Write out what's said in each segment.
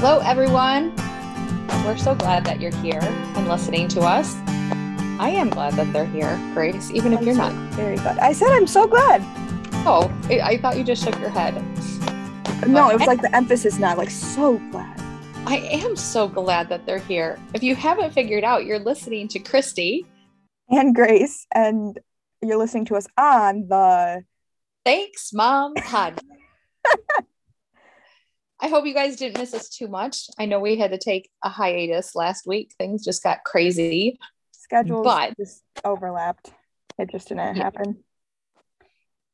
Hello, everyone. We're so glad that you're here and listening to us. I am glad that they're here, Grace, even if you're not. Very good. I said I'm so glad. Oh, I I thought you just shook your head. No, it was like the emphasis now, like so glad. I am so glad that they're here. If you haven't figured out, you're listening to Christy. And Grace, and you're listening to us on the Thanks, Mom Pod. I hope you guys didn't miss us too much. I know we had to take a hiatus last week. Things just got crazy. schedules But- just overlapped. It just didn't Yeah. happen.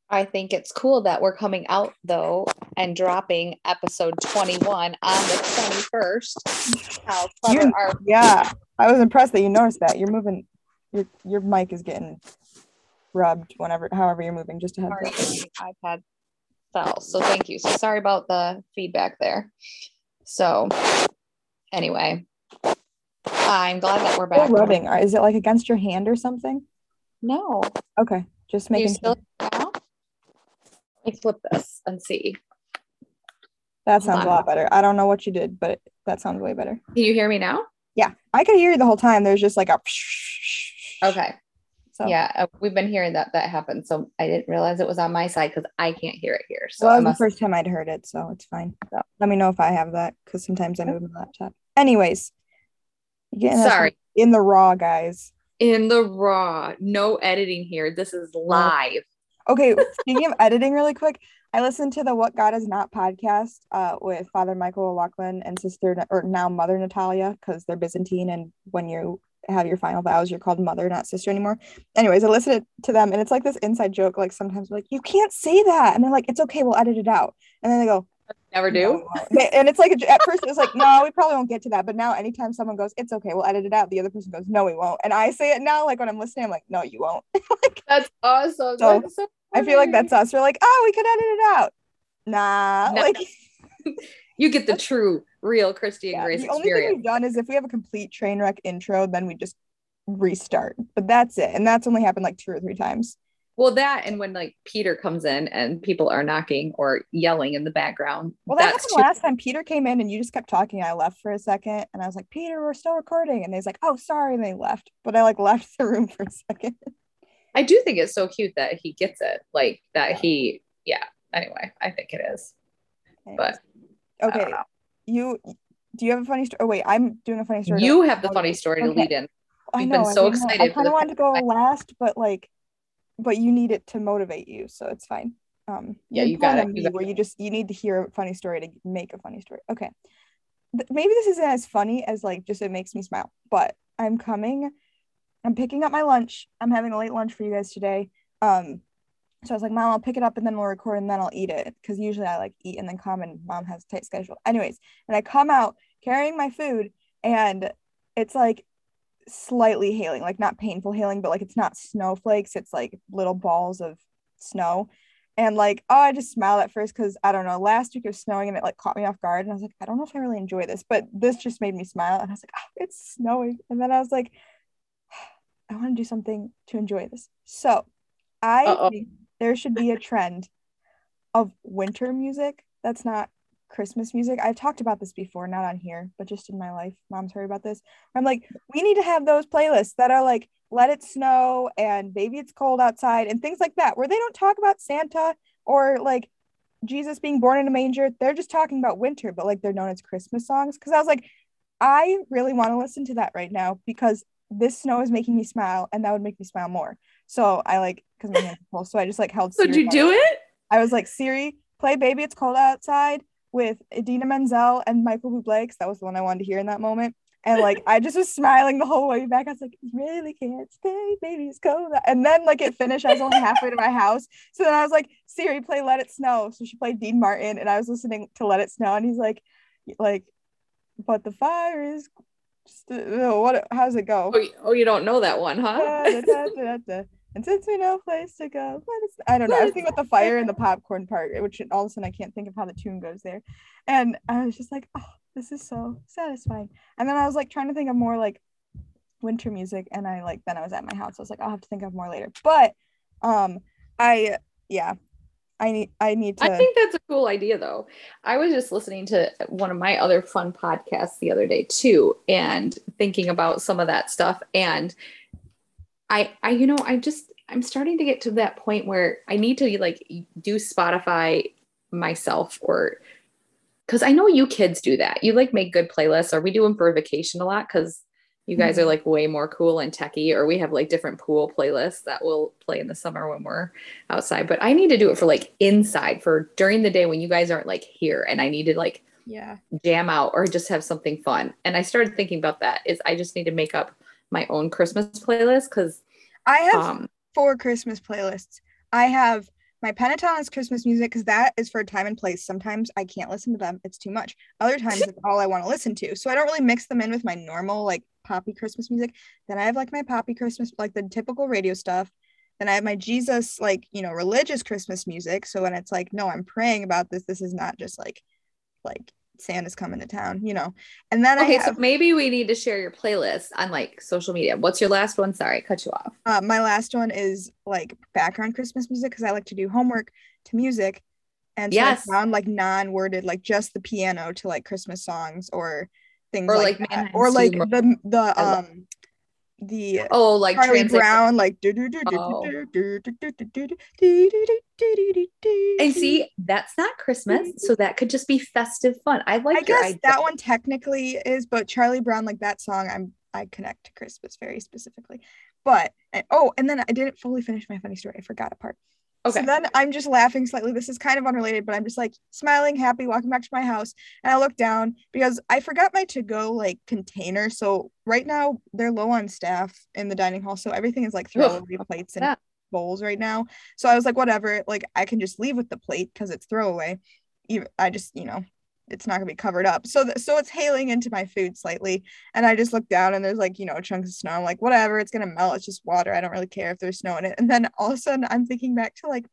I think it's cool that we're coming out though and dropping episode 21 on the 21st. How clever You- are Yeah. I was impressed that you noticed that. You're moving your your mic is getting rubbed whenever however you're moving, just heads sorry, up. iPad So thank you. So sorry about the feedback there. So anyway, I'm glad that we're Still back. rubbing. Is it like against your hand or something? No, Okay. Just making sure. Let me flip this and see. That sounds a lot better. I don't know what you did, but that sounds way better. Can you hear me now? Yeah. I could hear you the whole time. There's just like a Okay. So Yeah, uh, we've been hearing that that happened. So I didn't realize it was on my side because I can't hear it here. So well, I that was the first time I'd heard it, so it's fine. So- Let me know if I have that because sometimes I move my laptop. Anyways, you getting us Sorry. in the raw, guys. In the raw, no editing here. This is live. Okay, speaking of editing, really quick, I listened to the What God Is Not podcast uh, with Father Michael O'Loughlin and sister, or now Mother Natalia, because they're Byzantine, and when you have your final vows, you're called mother, not sister anymore. Anyways, I listened to them, and it's like this inside joke. Like sometimes, like you can't say that, and they're like, it's okay, we'll edit it out, and then they go, Never do. we and it's like at first it was like, no, we probably won't get to that, but now anytime someone goes, it's okay, we'll edit it out, the other person goes, no, we won't, and I say it now, like when I'm listening, I'm like, no, you won't. That's awesome. So, That's so I feel like that's us. We're like, oh, we could edit it out. Nah, No. like you get the true, real Christy and yeah, Grace the only thing we've done is if we have a complete train wreck intro, then we just restart. But that's it, and that's only happened like two or three times. Well, that and when like Peter comes in and people are knocking or yelling in the background. Well, that happened last time. Peter came in and you just kept talking. I left for a second, and I was like, Peter, we're still recording, and he's like, oh, sorry, and they left. But I like left the room for a second. I do think it's so cute that he gets it. Like that he, yeah. Anyway, I think it is. But I don't okay, you do you have a funny story? Oh wait, I'm doing a funny story. You have the funny story to Okay. lead in. I We've know. been I so know. excited I kind of wanted to go last, but like, but you need it to motivate you, so it's fine. Um, Yeah, you're got it. You got Where you just you need to hear a funny story to make a funny story. Okay, Th- maybe this isn't as funny as like just it makes me smile, but I'm coming. I'm picking up my lunch. I'm having a late lunch for you guys today. Um, so I was like, Mom, I'll pick it up and then we'll record and then I'll eat it because usually I like eat and then come and Mom has a tight schedule. Anyways, and I come out carrying my food and it's like slightly hailing, like not painful hailing, but like it's not snowflakes, it's like little balls of snow. And like, oh, I just smiled at first because I don't know. Last week it was snowing and it like caught me off guard. And I was like, I don't know if I really enjoy this, but this just made me smile. And I was like, oh, it's snowing. And then I was like, I want to do something to enjoy this. So I Uh-oh. There should be a trend of winter music that's not Christmas music. I've talked about this before, not on here, but just in my life. Mom's heard about this. I'm like, we need to have those playlists that are like Let It Snow and Baby It's Cold Outside and things like that, where they don't talk about Santa or like Jesus being born in a manger. They're just talking about winter, but like they're known as Christmas songs. Cause I was like, I really want to listen to that right now because this snow is making me smile and that would make me smile more. So I like, because my hands are full. So I just like held So did you do it? I was like, Siri, play Baby It's Cold Outside with Idina Menzel and Michael Bublé because that was the one I wanted to hear in that moment. And like, I just was smiling the whole way back. I was like, really can't stay, baby, it's cold. And then like it finished. I was only halfway to my house. So then I was like, Siri, play Let It Snow. So she played Dean Martin and I was listening to Let It Snow. And he's like, like, but the fire is just, uh, what, how's it go? Oh, you- oh, you don't know that one, huh? Da, da, da. And since we know place to go, let us. I don't know. I was thinking about the fire and the popcorn part, which all of a sudden I can't think of how the tune goes there. And I was just like, oh, this is so satisfying. And then I was like trying to think of more like winter music, and I like then I was at my house. I was like, I'll have to think of more later. But um, I yeah, I need I need to I think that's a cool idea though. I was just listening to one of my other fun podcasts the other day too and thinking about some of that stuff and I I you know I just I'm starting to get to that point where I need to like do Spotify myself or cuz I know you kids do that. You like make good playlists or we do them for vacation a lot cuz you guys are Mhm. like way more cool and techie or we have like different pool playlists that will play in the summer when we're outside but i need to do it for like inside for during the day when you guys aren't like here and i need to like yeah. jam out or just have something fun and i started thinking about that is i just need to make up my own christmas playlist because I have um four Christmas playlists. I have my Pentatonix Christmas music because that is for time and place. Sometimes I can't listen to them; it's too much. Other times it's all I want to listen to, so I don't really mix them in with my normal like poppy Christmas music. Then I have like my poppy Christmas, like the typical radio stuff. Then I have my Jesus, like you know, religious Christmas music. So when it's like, no, I'm praying about this. This is not just like, like Santa's coming to town, you know. And then I okay I so maybe we need to share your playlist on like social media what's your last one sorry I cut you off Uh, my last one is like background Christmas music because I like to do homework to music. And so Yes. I found like non-worded, like just the piano to like Christmas songs or things Or, like, like, or like the the um the oh like Charlie translate- Brown like Oh. and see that's not christmas so that could just be festive fun i like I your guess idea. that one technically is, but Charlie Brown, like that song, I'm I connect to Christmas very specifically. But and, oh, and then I didn't fully finish my funny story. I forgot a part. Okay So then I'm just laughing slightly. This is kind of unrelated, but I'm just like smiling, happy, walking back to my house. And I look down because I forgot my to go like container. So right now they're low on staff in the dining hall. So everything is like throwaway plates and bowls right now. So I was like, whatever, like I can just leave with the plate because it's throwaway. Even I just, you know, it's not gonna be covered up. So th- so it's hailing into my food slightly. And I just look down and there's like, you know, chunks of snow. I'm like, whatever, it's gonna melt. It's just water. I don't really care if there's snow in it. And then all of a sudden I'm thinking back to like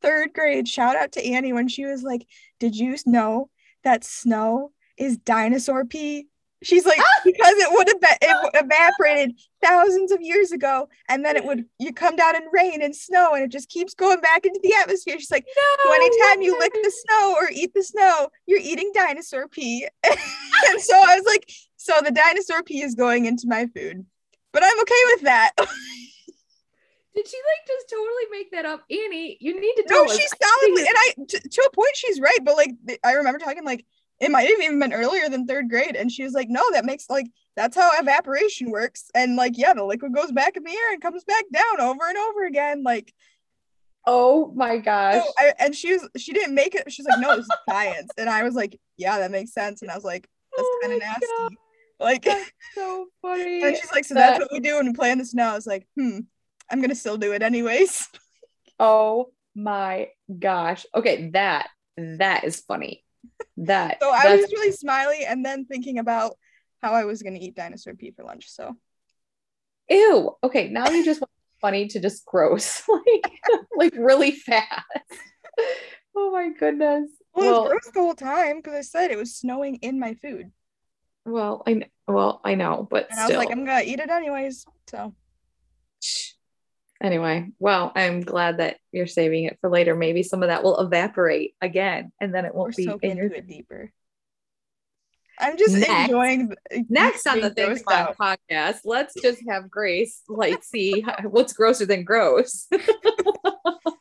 third grade. Shout out to Annie when she was like, Did you know that snow is dinosaur pee? She's like, ah! because it would have been it ah! evaporated thousands of years ago, and then it would you come down in rain and snow, and it just keeps going back into the atmosphere. She's like, so anytime you lick the snow or eat the snow, you're eating dinosaur pee. and so I was like, so the dinosaur pee is going into my food. But I'm okay with that. Did she like just totally make that up, Annie? You need to no, she's solidly, and I t- to a point she's right, but like I remember talking like it might have even been earlier than third grade, and she was like, no, that makes like that's how evaporation works, and like yeah, the liquid goes back in the air and comes back down over and over again, like Oh my gosh. oh, I, and she was she didn't make it. She's like, no, this is science, and I was like, yeah, that makes sense, and I was like, that's Oh kind of nasty, God. like. That's so funny. And she's like, so that's what we do when we play in the snow. I was like, hmm, I'm gonna still do it anyways. oh my gosh. Okay, that that is funny. That So I was really smiley and then thinking about how I was gonna eat dinosaur pee for lunch. So ew. Okay, now you just want funny to just gross. like like really fast. oh my goodness. well, it was gross the whole time because I said it was snowing in my food. well, I well, I know, but And I still. was like, I'm gonna eat it anyways. So Anyway, well, I'm glad that you're saving it for later. Maybe some of that will evaporate again, and then it we're won't be soaking in your it deeper. I'm just Next. enjoying the- next on the Thanks, Mom podcast. Let's just have Grace like see what's grosser than gross.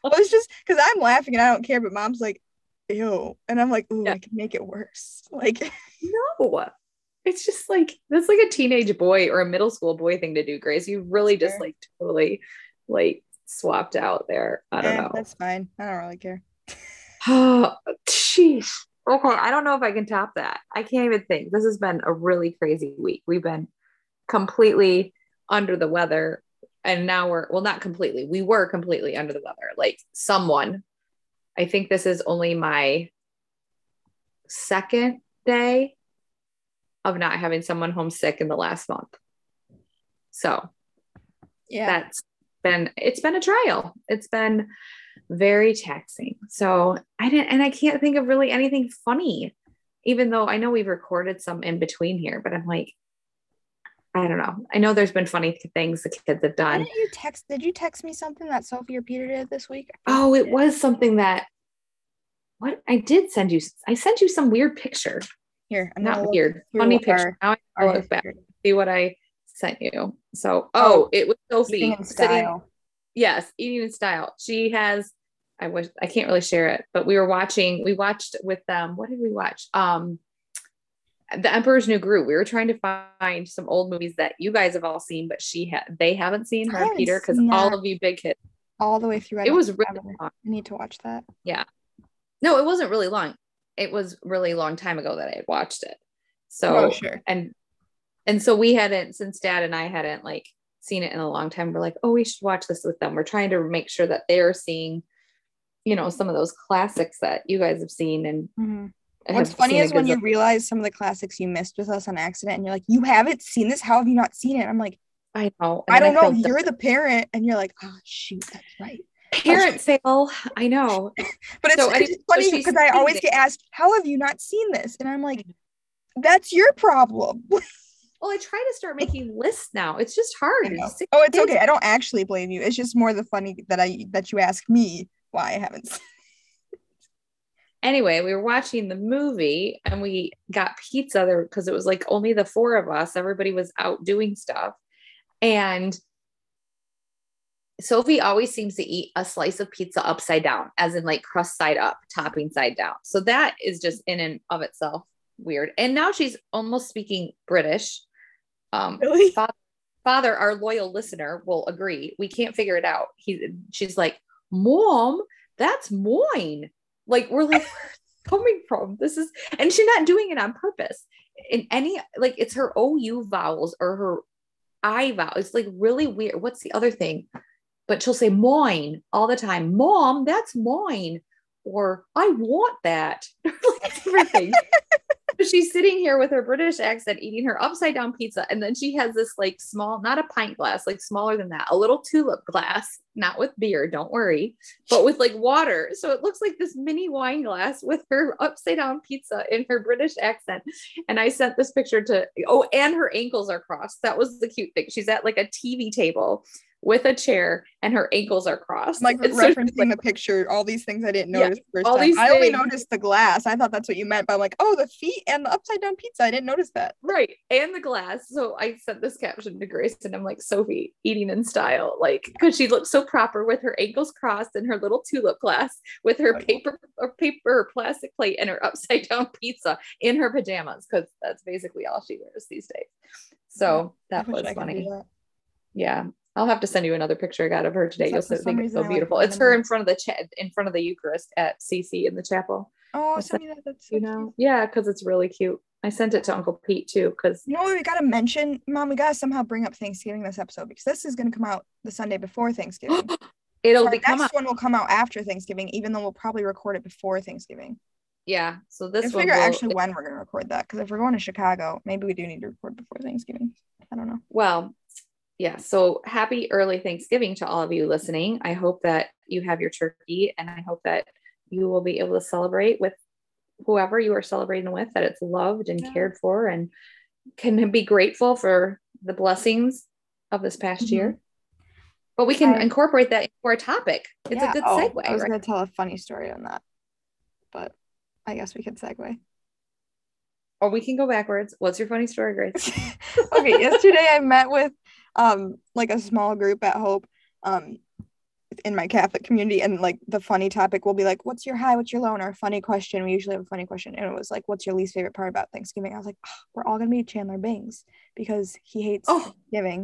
Well, it's just because I'm laughing and I don't care, but mom's like, ew. And I'm like, ooh, Yeah. I can make it worse. Like no, it's just like that's like a teenage boy or a middle school boy thing to do, Grace. You really just like totally like swapped out there. I don't eh, know. that's fine. I don't really care. Oh, jeez. Okay, I don't know if I can top that. I can't even think. This has been a really crazy week. We've been completely under the weather, and now we're well, not completely. We were completely under the weather. Like someone, I think this is only my second day of not having someone homesick in the last month. So Yeah. that's been it's been a trial it's been very taxing so i didn't and i can't think of really anything funny even though i know we've recorded some in between here but i'm like I don't know. I know there's been funny things the kids have done. Didn't you text? Did you text me something that Sophie or Peter did this week? Oh, it was something that. What I did send you. I sent you some weird picture. Here, I'm Not weird, funny our- picture. Now I look back. See what I sent you. So, Oh, oh, it was Sophie Eating in sitting yes eating in style she has i wish i can't really share it but we were watching we watched with them what did we watch um the emperor's new groove we were trying to find some old movies that you guys have all seen but she had they haven't seen her haven't peter because all of you big hit all the way through. I it was really ever- long. I need to watch that. Yeah. No it wasn't really long it was really long time ago that i had watched it so oh, sure. and and so we hadn't since dad and i hadn't like seen it in a long time we're like oh we should watch this with them we're trying to make sure that they're seeing you know some of those classics that you guys have seen and Mhm. have What's funny is when you realize some of the classics you missed with us on accident, and you're like, "You haven't seen this? How have you not seen it?" I'm like, i know and "I don't know. You're the parent," and you're like, "Oh shoot, that's right." parent fail i know But it's, So, it's anyway, funny she's because I always there. get asked, "How have you not seen this?" And I'm like, "That's your problem." well i try to start making lists now it's just hard I know. Six Oh, it's okay. I don't actually blame you. It's just more the funny that I that you ask me why I haven't. Anyway we were watching the movie and we got pizza there because it was like only the four of us everybody was out doing stuff and sophie always seems to eat a slice of pizza upside down as in like crust side up topping side down so that is just in and of itself weird and now she's almost speaking british um Really? father, father our loyal listener will agree. We can't figure it out. He she's like mom that's mine. Like we're like where's coming from? This is and she's not doing it on purpose. In any like it's her ou vowels or her i vowel it's like really weird. What's the other thing? But she'll say mine all the time. Mom that's mine or i want that. Like different things So she's sitting here with her British accent eating her upside down pizza. And then she has this like small, not a pint glass, like smaller than that, a little tulip glass, not with beer, don't worry, but with like water. So it looks like this mini wine glass with her upside down pizza in her British accent. And I sent this picture to, oh, and her ankles are crossed. That was the cute thing. She's at like a TV table with a chair and her ankles are crossed. I'm like And so she's referencing the picture, all these things I didn't notice first all time. these I only noticed the glass. I thought that's what you meant, but I'm like, oh, the feet and the upside down pizza. I didn't notice that. Right. And the glass. So I sent this caption to Grace and I'm like, Sophie, eating in style. Like, because she looks so proper with her ankles crossed and her little tulip glass with her paper or paper or plastic plate and her upside down pizza in her pajamas. Cause that's basically all she wears these days. So that was I could do funny. that. Yeah. I'll have to send you another picture I got of her today. You'll see- think it's so I like beautiful. It's her in front of the cha- in front of the Eucharist at CC in the chapel. Oh, send me that. That's so You cute. know? Yeah, because it's really cute. I sent it to Uncle Pete too, because You know we gotta mention, Mom? We gotta somehow bring up Thanksgiving this episode because this is gonna come out the Sunday before Thanksgiving. it'll our become next one will come out after Thanksgiving, even though we'll probably record it before Thanksgiving. Yeah. So this one figure will, actually when we're gonna record that because if we're going to Chicago, maybe we do need to record before Thanksgiving. I don't know. well, yeah. So happy early Thanksgiving to all of you listening. I hope that you have your turkey and I hope that you will be able to celebrate with whoever you are celebrating with, that it's loved and Yeah. cared for and can be grateful for the blessings of this past Mhm. year. But we can I- incorporate that into our topic. It's Yeah, a good oh, segue, I was right? gonna tell a funny story on that, but I guess we could segue. Or we can go backwards. What's your funny story, Grace? okay, yesterday I met with um like a small group at Hope um in my Catholic community and like the funny topic will be like what's your high, what's your low, and our funny question. We usually have a funny question and it was like what's your least favorite part about Thanksgiving? I was like, "Ah, we're all gonna be Chandler Bings because he hates Oh. Thanksgiving.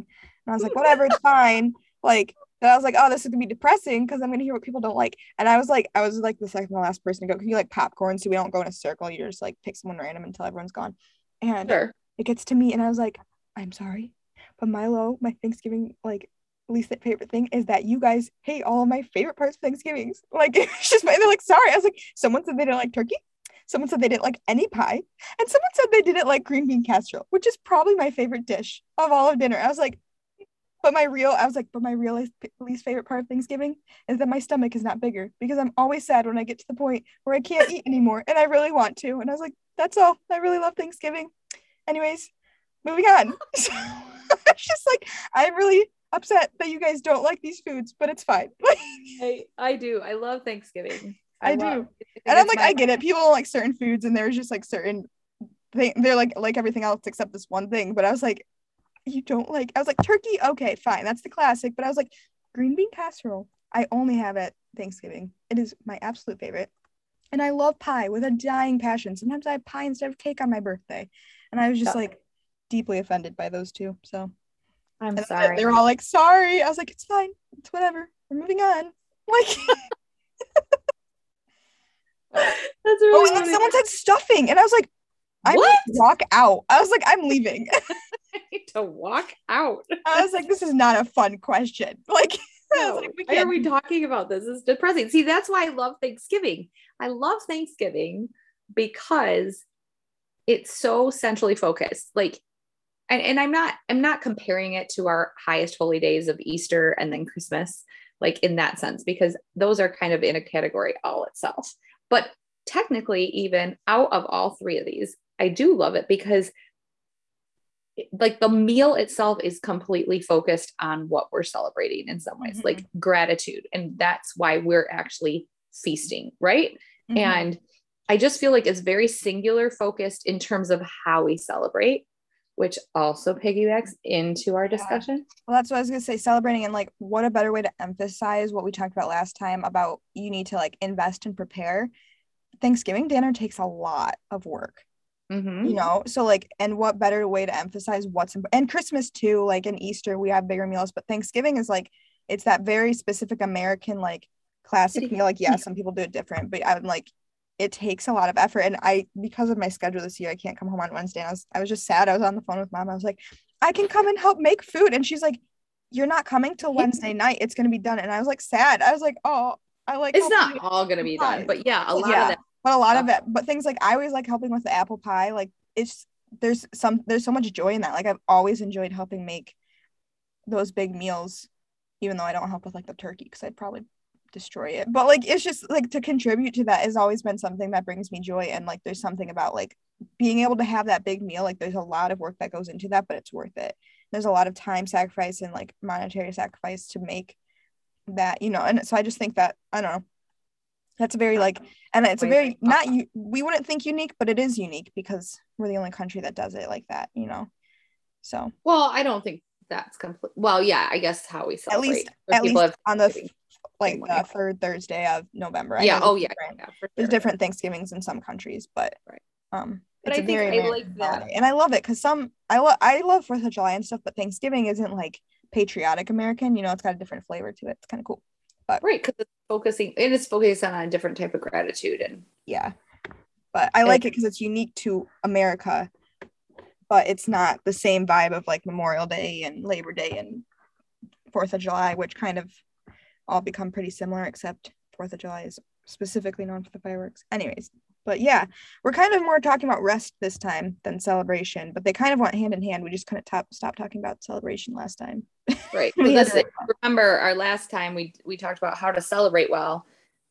And I was like, whatever, it's fine. Like and I was like, oh, this is gonna be depressing because I'm gonna hear what people don't like. And I was like, I was like the second to last person to go. Cause you like popcorn, so we don't go in a circle. You just like pick someone random until everyone's gone. And Sure. it gets to me and I was like, I'm sorry, but Milo, my Thanksgiving like least favorite thing is that you guys hate all my favorite parts of Thanksgivings. Like it's just they're like, sorry. I was like, someone said they didn't like turkey. Someone said they didn't like any pie. And someone said they didn't like green bean casserole, which is probably my favorite dish of all of dinner. I was like, but my real, I was like, but my real least, least favorite part of Thanksgiving is that my stomach is not bigger because I'm always sad when I get to the point where I can't eat anymore and I really want to. And I was like, that's all. I really love Thanksgiving. Anyways, moving on. So, it's just like I'm really upset that you guys don't like these foods, but it's fine. I, I do. I love Thanksgiving. I, do. And I'm like, I get it. People don't like certain foods, and there's just like certain thing. They're like like everything else except this one thing. But I was like, you don't like. I was like, turkey. Okay, fine. That's the classic. But I was like, green bean casserole. I only have at Thanksgiving. It is my absolute favorite. And I love pie with a dying passion. Sometimes I have pie instead of cake on my birthday. And I was just Yeah. like deeply offended by those two. So I'm and sorry. they were all like, sorry. I was like, it's fine. It's whatever. We're moving on. Like, That's oh, really funny. someone said stuffing. And I was like, I What? walk out. I was like, I'm leaving. I need to walk out. I was like, this is not a fun question. Like, No, like, why are we talking about this? It's depressing. See, that's why I love Thanksgiving. I love Thanksgiving because it's so centrally focused. Like, and, and I'm not I'm not comparing it to our highest holy days of Easter and then Christmas, like in that sense, because those are kind of in a category all itself. But technically, even out of all three of these, I do love it because like the meal itself is completely focused on what we're celebrating in some ways, Mhm. like gratitude. And that's why we're actually feasting, right? Mhm. And I just feel like it's very singular focused in terms of how we celebrate, which also piggybacks into our discussion. Well, that's what I was gonna say. Celebrating and like, what a better way to emphasize what we talked about last time about you need to like invest and prepare. Thanksgiving dinner takes a lot of work, Mhm. you know. So like, and what better way to emphasize what's imp- and Christmas too. Like in Easter, we have bigger meals, but Thanksgiving is like it's that very specific American like classic meal. Like, yeah, some people do it different, but I'm like, it takes a lot of effort. And I, because of my schedule this year, I can't come home on Wednesday. And I was, I was just sad. I was on the phone with mom. I was like, I can come and help make food, and she's like, You're not coming till Wednesday night. It's gonna be done. And I was like, sad. I was like, Oh, I like. It's not all going to be done, but yeah, a lot yeah. of that. but a lot of it but things like i always like helping with the apple pie like it's there's some there's so much joy in that like i've always enjoyed helping make those big meals even though i don't help with like the turkey because i'd probably destroy it but like it's just like to contribute to that has always been something that brings me joy and like there's something about like being able to have that big meal like there's a lot of work that goes into that but it's worth it there's a lot of time sacrifice and like monetary sacrifice to make that you know and so i just think that i don't know that's a very like and it's a very not you we wouldn't think unique but it is unique because we're the only country that does it like that you know so Well, I don't think that's complete. Well, yeah, I guess how we celebrate. least- at least on the like the third thursday of november I yeah. Oh yeah. different- yeah for there's different thanksgivings in some countries but Right. um But it's I a think very I like that. holiday. and i love it because some i love i love fourth of july and stuff but thanksgiving isn't like patriotic american you know it's got a different flavor to it it's kind of cool But Right, because it's focusing and it's focused on a different type of gratitude and yeah but i like it because it's unique to america but it's not the same vibe of like memorial day and labor day and fourth of july which kind of all become pretty similar except fourth of july is specifically known for the fireworks anyways but yeah we're kind of more talking about rest this time than celebration but they kind of went hand in hand we just couldn't top, stop talking about celebration last time right. Had remember our last time we we talked about how to celebrate well,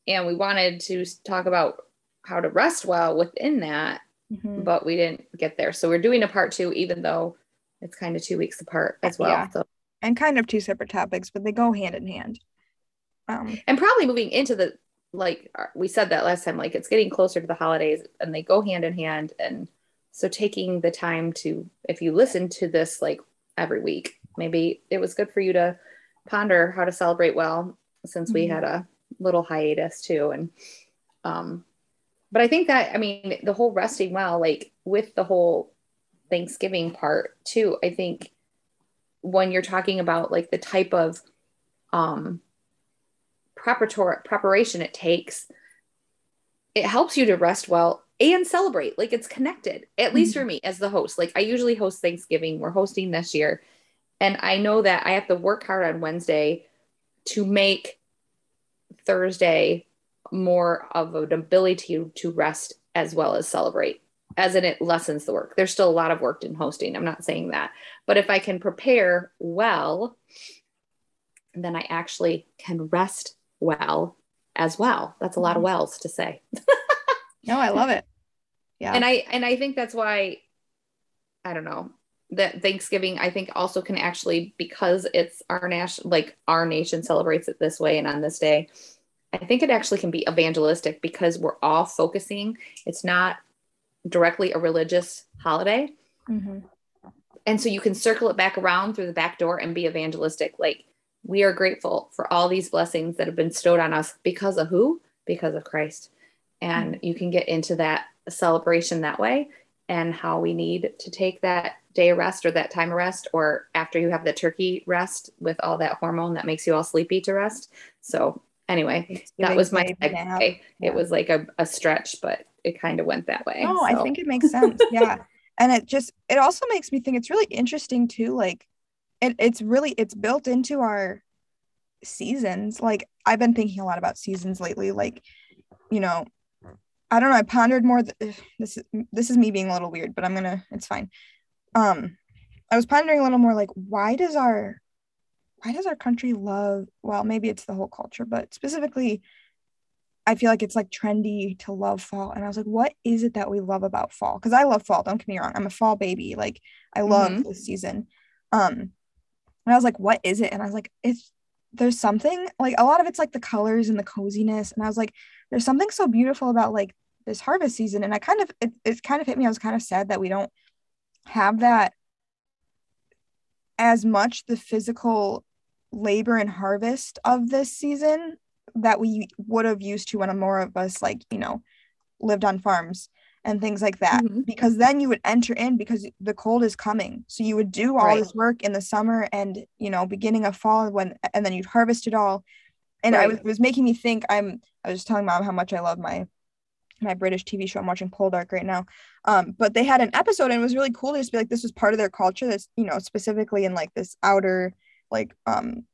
and we wanted to talk about how to rest well within that, Mhm. but we didn't get there. So we're doing a part two, even though it's kind of two weeks apart as well. Yeah. So and kind of two separate topics but they go hand in hand um and probably moving into the like we said that last time like it's getting closer to the holidays and they go hand in hand and so taking the time to if you listen to this like every week maybe it was good for you to ponder how to celebrate well since we Mhm. had a little hiatus too and um but i think that i mean the whole resting well like with the whole thanksgiving part too i think when you're talking about like the type of um preparatory preparation it takes it helps you to rest well and celebrate. Like it's connected at least for mm-hmm. me as the host. Like i usually host thanksgiving. We're hosting this year. And i know that i have to work hard on wednesday to make thursday more of an ability to, to rest as well as celebrate as in it lessens the work. There's still a lot of work in hosting. I'm not saying that. But if i can prepare well then i actually can rest well as well that's a lot of wells to say no i love it yeah and i and i think that's why i don't know that Thanksgiving, I think, also can actually because it's our nation, like our nation celebrates it this way and on this day. I think it actually can be evangelistic because we're all focusing. It's not directly a religious holiday. Mm-hmm. And so you can circle it back around through the back door and be evangelistic. Like, we are grateful for all these blessings that have been bestowed on us because of who? Because of Christ. And you can get into that celebration that way and how we need to take that day of rest or that time of rest or after you have the turkey rest with all that hormone that makes you all sleepy to rest. So anyway, that was my segue. It was like a, a stretch, but it kind of went that way. Oh, so. I think it makes sense. Yeah. and it just it also makes me think it's really interesting too, like it, it's really it's built into our seasons. Like I've been thinking a lot about seasons lately. Like, you know, I don't know. I pondered more. Th- this is this is me being a little weird, but I'm gonna. It's fine. Um, I was pondering a little more. Like, why does our why does our country love? Well, maybe it's the whole culture, but specifically, I feel like it's like trendy to love fall. And I was like, what is it that we love about fall? Because I love fall. Don't get me wrong. I'm a fall baby. Like I love mm-hmm. this season. Um, and I was like, what is it? And I was like, it's there's something like a lot of it's like the colors and the coziness. And I was like, there's something so beautiful about like this harvest season. And I kind of it, it kind of hit me. I was kind of sad that we don't have that as much the physical labor and harvest of this season that we would have used to when more of us like you know lived on farms and things like that mm-hmm. because then you would enter in because the cold is coming so you would do all right. this work in the summer and you know beginning of fall when and then you'd harvest it all and right. I was, it was making me think I'm I was telling mom how much I love my my British TV show I'm watching Poldark right now um but they had an episode and it was really cool to just be like this was part of their culture that's you know specifically in like this outer like um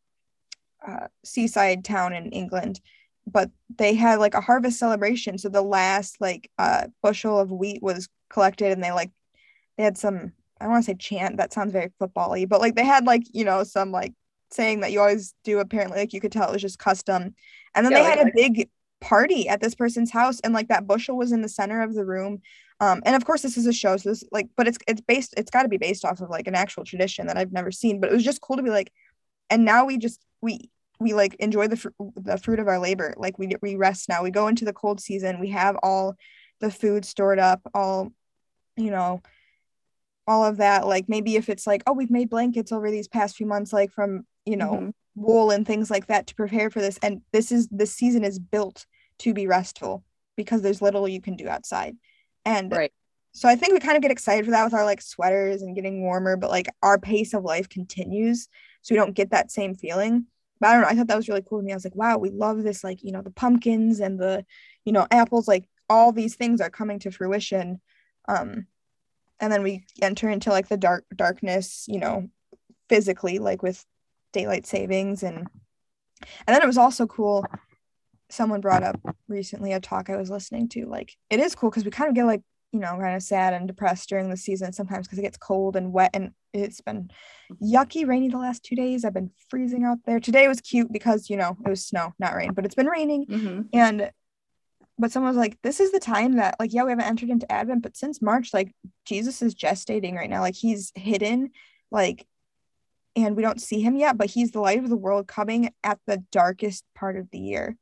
uh, seaside town in England but they had like a harvest celebration. So the last like uh bushel of wheat was collected and they like they had some i don't want to say chant that sounds very football-y but like they had like you know some like saying that you always do apparently like you could tell it was just custom. And then yeah, they like, had a big party at this person's house and like that bushel was in the center of the room. Um and of course this is a show so this like but it's it's based it's got to be based off of like an actual tradition that i've never seen but it was just cool to be like and now we just we we like enjoy the fr- the fruit of our labor. Like we we rest now. We go into the cold season. We have all the food stored up. All you know, all of that. Like maybe if it's like oh we've made blankets over these past few months, like from you know mm-hmm. wool and things like that to prepare for this. And this is this season is built to be restful because there's little you can do outside. And right. So I think we kind of get excited for that with our like sweaters and getting warmer, but like our pace of life continues. So we don't get that same feeling but I don't know. I thought that was really cool to me. I was like, wow, we love this, like, you know, the pumpkins and the, you know, apples, like all these things are coming to fruition. Um, and then we enter into like the dark darkness, you know, physically, like with daylight savings and and then it was also cool. Someone brought up recently a talk I was listening to. Like, it is cool because we kind of get like you know, kind of sad and depressed during the season sometimes because it gets cold and wet and it's been yucky rainy the last two days. I've been freezing out there. Today was cute because, you know, it was snow, not rain, but it's been raining. Mm-hmm. And, but someone was like, this is the time that, like, yeah, we haven't entered into Advent, but since March, like, Jesus is gestating right now. Like, he's hidden, like, and we don't see him yet, but he's the light of the world coming at the darkest part of the year.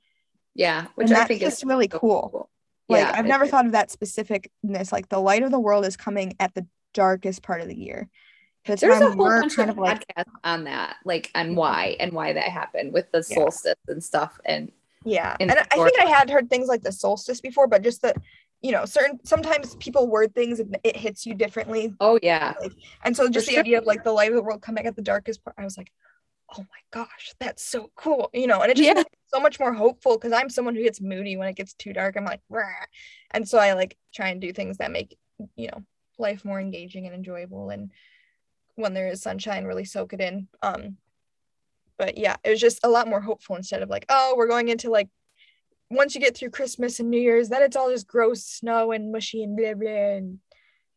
Yeah, which and I think is really cool. cool. Like yeah, I've never thought of that specificness. Like the light of the world is coming at the darkest part of the year. The There's a whole bunch of, of like, podcasts on that, like on why and why that happened with the solstice yeah. and stuff. And yeah, and I think I had heard things like the solstice before, but just that you know, certain sometimes people word things and it hits you differently. Oh yeah, like, and so just For the sure. idea of like the light of the world coming at the darkest part, I was like, oh my gosh, that's so cool, you know, and it just yeah. so much more hopeful because I'm someone who gets moody when it gets too dark. I'm like, Rah. and so I like try and do things that make you know life more engaging and enjoyable, and when there is sunshine, really soak it in. Um, but yeah, it was just a lot more hopeful instead of like, oh, we're going into like once you get through Christmas and New Year's, then it's all just gross snow and mushy and blah blah. And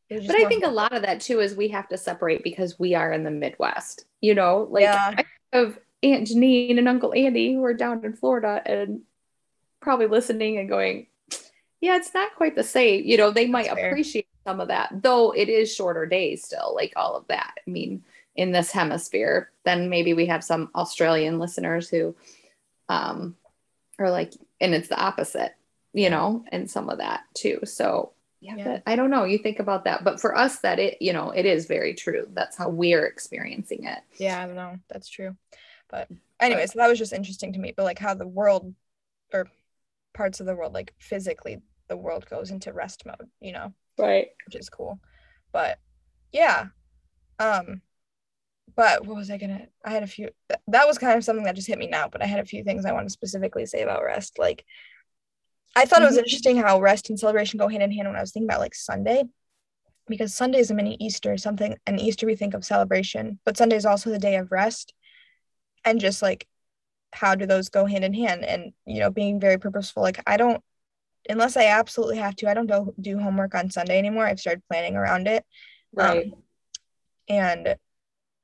but I think a lot of that too is we have to separate because we are in the Midwest. You know, like yeah. I of Aunt Janine and Uncle Andy who are down in Florida and probably listening and going, yeah, it's not quite the same. You know, they might appreciate some of that, though it is shorter days still, like all of that. I mean, in this hemisphere, then maybe we have some Australian listeners who um are like, and it's the opposite, you know, and some of that too. So yeah, yeah. But I don't know. You think about that, but for us, that it, you know, it is very true. That's how we're experiencing it. Yeah, I don't know. That's true. But anyway, so that was just interesting to me. But like how the world, or parts of the world, like physically, the world goes into rest mode. You know, right? Which is cool. But yeah, um, but what was I gonna? I had a few. That was kind of something that just hit me now. But I had a few things I want to specifically say about rest, like I thought mm-hmm. it was mm-hmm. interesting how rest and celebration go hand in hand when I was thinking about like Sunday, because Sunday is a mini Easter, something, and Easter we think of celebration, but Sunday is also the day of rest. And just like, how do those go hand in hand? And, you know, being very purposeful. Like, I don't, unless I absolutely have to, I don't do, do homework on Sunday anymore. I've started planning around it. Right. Um, and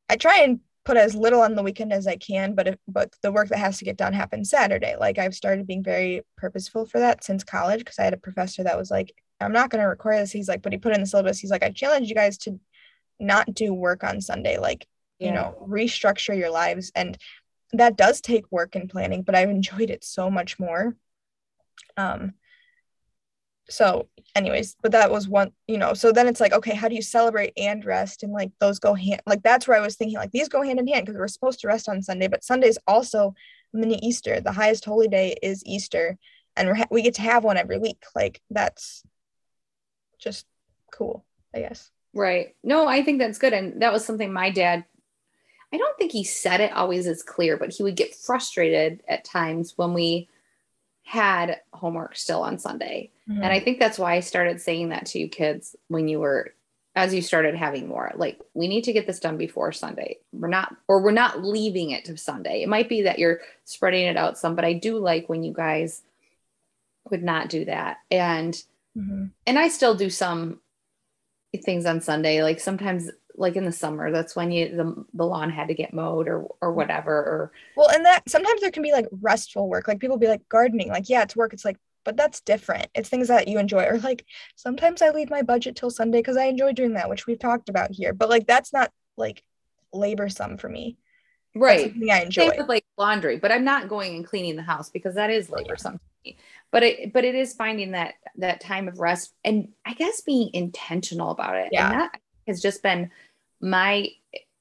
I try and put as little on the weekend as I can, but if, but the work that has to get done happens Saturday. Like I've started being very purposeful for that since college because I had a professor that was like, I'm not going to require this. He's like, but he put in the syllabus. He's like, I challenge you guys to not do work on Sunday. Like, yeah. you know, restructure your lives. And that does take work and planning, but I've enjoyed it so much more. Um, so anyways but that was one you know so then it's like okay how do you celebrate and rest? And like those go hand like that's where i was thinking like these go hand in hand because we're supposed to rest on sunday but sunday's also mini easter. The highest holy day is easter and we we get to have one every week. Like that's just cool i guess. Right. No i think that's good and that was something my dad i don't think he said it always as clear but he would get frustrated at times when we had homework still on Sunday. Mm-hmm. And I think that's why I started saying that to you kids when you were as you started having more like we need to get this done before Sunday. We're not or we're not leaving it to Sunday. It might be that you're spreading it out some, but I do like when you guys would not do that. And mm-hmm. and I still do some things on Sunday. Like sometimes like in the summer that's when you the, the lawn had to get mowed or or whatever or well and that sometimes there can be like restful work like people be like gardening like yeah it's work it's like but that's different. It's things that you enjoy or like sometimes i leave my budget till sunday because i enjoy doing that which we've talked about here but like that's not like laborsome for me. Right. i enjoy. Same with like laundry but i'm not going and cleaning the house because that is laborsome me. But it but it is finding that that time of rest and i guess being intentional about it. Yeah. and that has just been my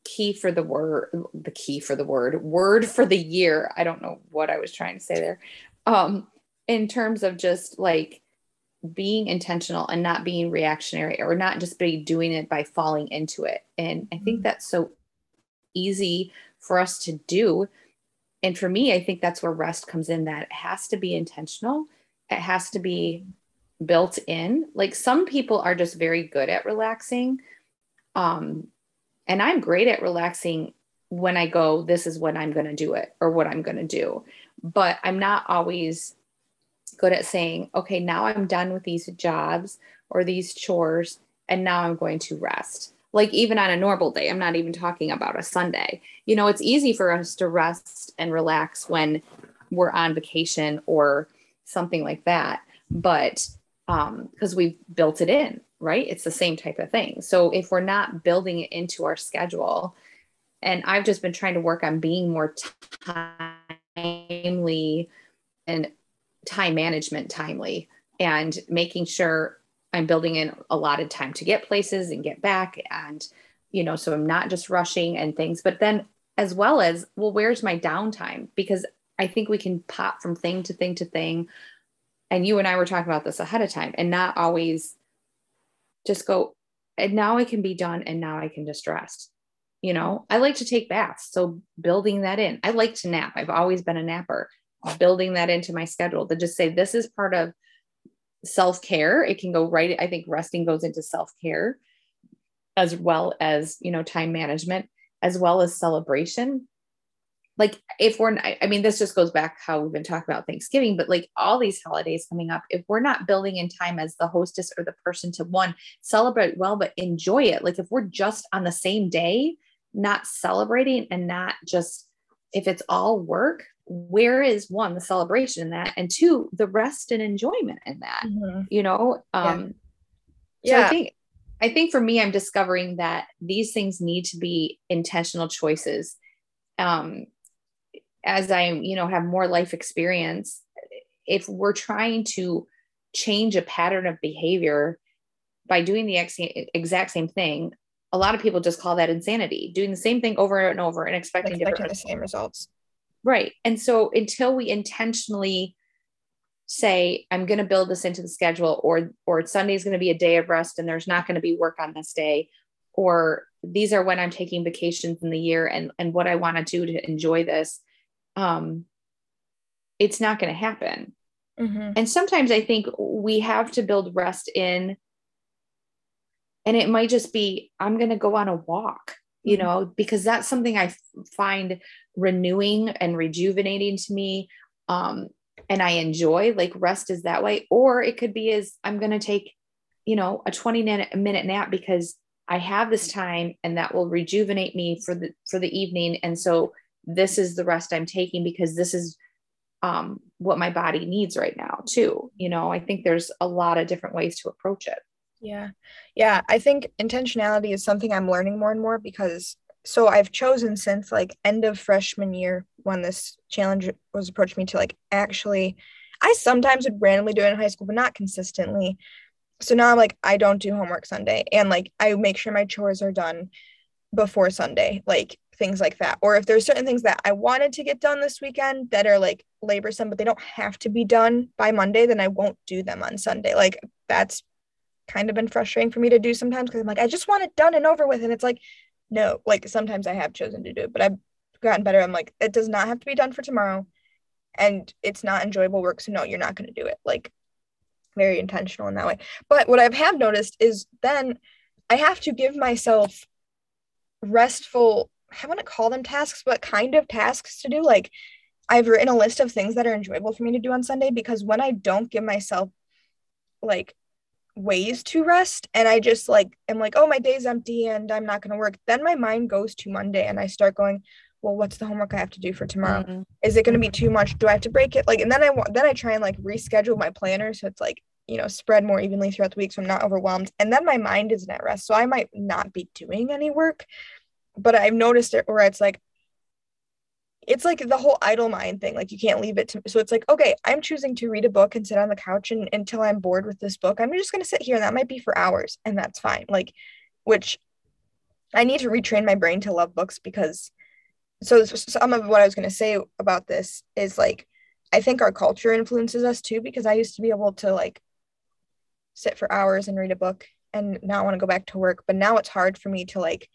key for the word the key for the word word for the year. I don't know what i was trying to say there. Um in terms of just like being intentional and not being reactionary or not just be doing it by falling into it and i think mm-hmm. that's so easy for us to do and for me i think that's where rest comes in that it has to be intentional it has to be built in like some people are just very good at relaxing um and I'm great at relaxing when I go, this is when I'm going to do it or what I'm going to do. But I'm not always good at saying, okay, now I'm done with these jobs or these chores, and now I'm going to rest. Like even on a normal day, I'm not even talking about a Sunday. You know, it's easy for us to rest and relax when we're on vacation or something like that. But um, because we've built it in, right? It's the same type of thing. So if we're not building it into our schedule, and I've just been trying to work on being more timely and time management timely and making sure I'm building in a lot of time to get places and get back. And, you know, so I'm not just rushing and things, but then as well as, well, where's my downtime? Because I think we can pop from thing to thing to thing. And you and I were talking about this ahead of time and not always just go and now I can be done and now I can just rest. You know, I like to take baths. So building that in. I like to nap. I've always been a napper. Building that into my schedule to just say this is part of self-care. It can go right. I think resting goes into self-care as well as, you know, time management, as well as celebration like if we're i mean this just goes back how we've been talking about thanksgiving but like all these holidays coming up if we're not building in time as the hostess or the person to one celebrate well but enjoy it like if we're just on the same day not celebrating and not just if it's all work where is one the celebration in that and two the rest and enjoyment in that mm-hmm. you know um yeah. So I think I think for me, I'm discovering that these things need to be intentional choices. Um, as I, you know, have more life experience, if we're trying to change a pattern of behavior by doing the exact same thing, a lot of people just call that insanity, doing the same thing over and over and expecting, expecting different the same results. Right. And so until we intentionally say i'm going to build this into the schedule or or sunday is going to be a day of rest and there's not going to be work on this day or these are when i'm taking vacations in the year and and what i want to do to enjoy this um it's not going to happen mm-hmm. and sometimes i think we have to build rest in and it might just be i'm going to go on a walk you mm-hmm. know because that's something i find renewing and rejuvenating to me um and I enjoy, like rest is that way. Or it could be as I'm going to take, you know, a 20 minute, minute nap because I have this time and that will rejuvenate me for the for the evening. And so this is the rest I'm taking because this is um, what my body needs right now too. You know, I think there's a lot of different ways to approach it. Yeah. Yeah. I think intentionality is something I'm learning more and more because so I've chosen since like end of freshman year when this challenge was approached me to like actually I sometimes would randomly do it in high school, but not consistently. So now I'm like, I don't do homework Sunday. And like I make sure my chores are done before Sunday, like things like that. Or if there's certain things that I wanted to get done this weekend that are like laborsome, but they don't have to be done by Monday, then I won't do them on Sunday. Like that's kind of been frustrating for me to do sometimes because I'm like, I just want it done and over with. And it's like, no, like sometimes I have chosen to do it, but I've gotten better. I'm like, it does not have to be done for tomorrow. And it's not enjoyable work. So no, you're not going to do it. Like very intentional in that way. But what I have noticed is then I have to give myself restful, I want to call them tasks, but kind of tasks to do. Like I've written a list of things that are enjoyable for me to do on Sunday because when I don't give myself like ways to rest and I just like am like, oh, my day's empty and I'm not going to work, then my mind goes to Monday and I start going, well, what's the homework I have to do for tomorrow? Mm-hmm. Is it going to be too much? Do I have to break it? Like, and then I want, then I try and like reschedule my planner so it's like, you know, spread more evenly throughout the week so I'm not overwhelmed. And then my mind isn't at rest. So I might not be doing any work, but I've noticed it where it's like, it's like the whole idle mind thing like you can't leave it to so it's like okay i'm choosing to read a book and sit on the couch and until i'm bored with this book i'm just going to sit here and that might be for hours and that's fine like which i need to retrain my brain to love books because so some of what i was going to say about this is like i think our culture influences us too because i used to be able to like sit for hours and read a book and now i want to go back to work but now it's hard for me to like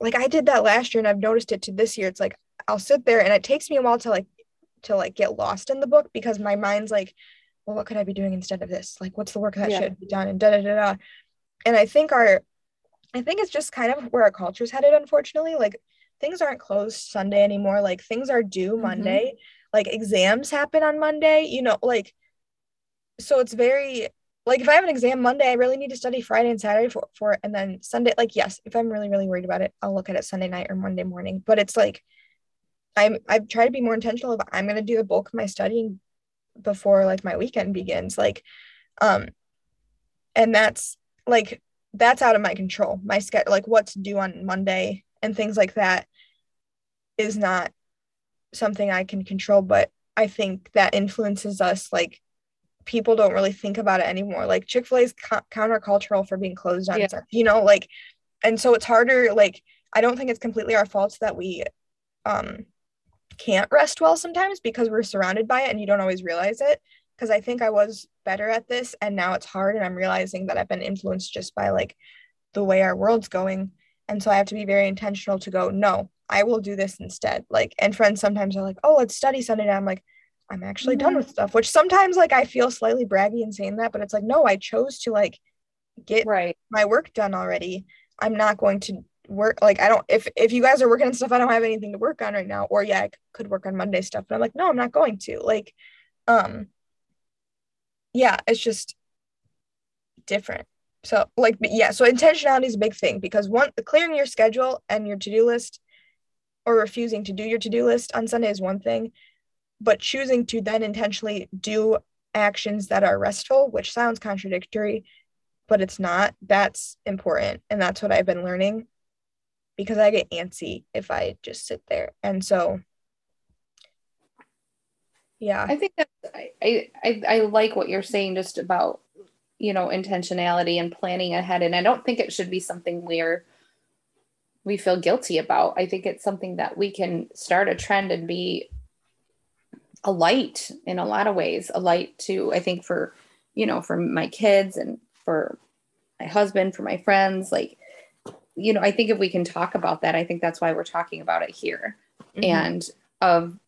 like I did that last year and I've noticed it to this year. It's like I'll sit there and it takes me a while to like to like get lost in the book because my mind's like, well, what could I be doing instead of this? Like, what's the work that yeah. should be done? And da da da da. And I think our, I think it's just kind of where our culture's headed. Unfortunately, like things aren't closed Sunday anymore. Like things are due mm-hmm. Monday. Like exams happen on Monday. You know, like so it's very like if I have an exam Monday, I really need to study Friday and Saturday for, for it. And then Sunday, like, yes, if I'm really, really worried about it, I'll look at it Sunday night or Monday morning. But it's like I'm I've tried to be more intentional of I'm gonna do the bulk of my studying before like my weekend begins. Like, um, and that's like that's out of my control. My schedule, like what's due on Monday and things like that, is not something I can control. But I think that influences us like people don't really think about it anymore. Like Chick fil A is co- countercultural for being closed on, yeah. you know, like, and so it's harder. Like, I don't think it's completely our fault that we um, can't rest well sometimes because we're surrounded by it and you don't always realize it. Because I think I was better at this and now it's hard. And I'm realizing that I've been influenced just by like the way our world's going. And so I have to be very intentional to go, no, I will do this instead. Like, and friends sometimes are like, oh, let's study Sunday. And I'm like, I'm actually mm-hmm. done with stuff, which sometimes like I feel slightly braggy in saying that, but it's like, no, I chose to like get right. my work done already. I'm not going to work like I don't if if you guys are working on stuff I don't have anything to work on right now or yeah I could work on Monday stuff but I'm like no I'm not going to like um yeah it's just different so like yeah so intentionality is a big thing because one clearing your schedule and your to-do list or refusing to do your to-do list on Sunday is one thing but choosing to then intentionally do actions that are restful, which sounds contradictory, but it's not. That's important. And that's what I've been learning because I get antsy if I just sit there. And so yeah. I think that I, I I like what you're saying just about you know intentionality and planning ahead and I don't think it should be something we're, we feel guilty about. I think it's something that we can start a trend and be a light in a lot of ways, a light to I think for you know for my kids and for my husband, for my friends like you know, I think if we can talk about that, I think that's why we're talking about it here. Mm-hmm. And of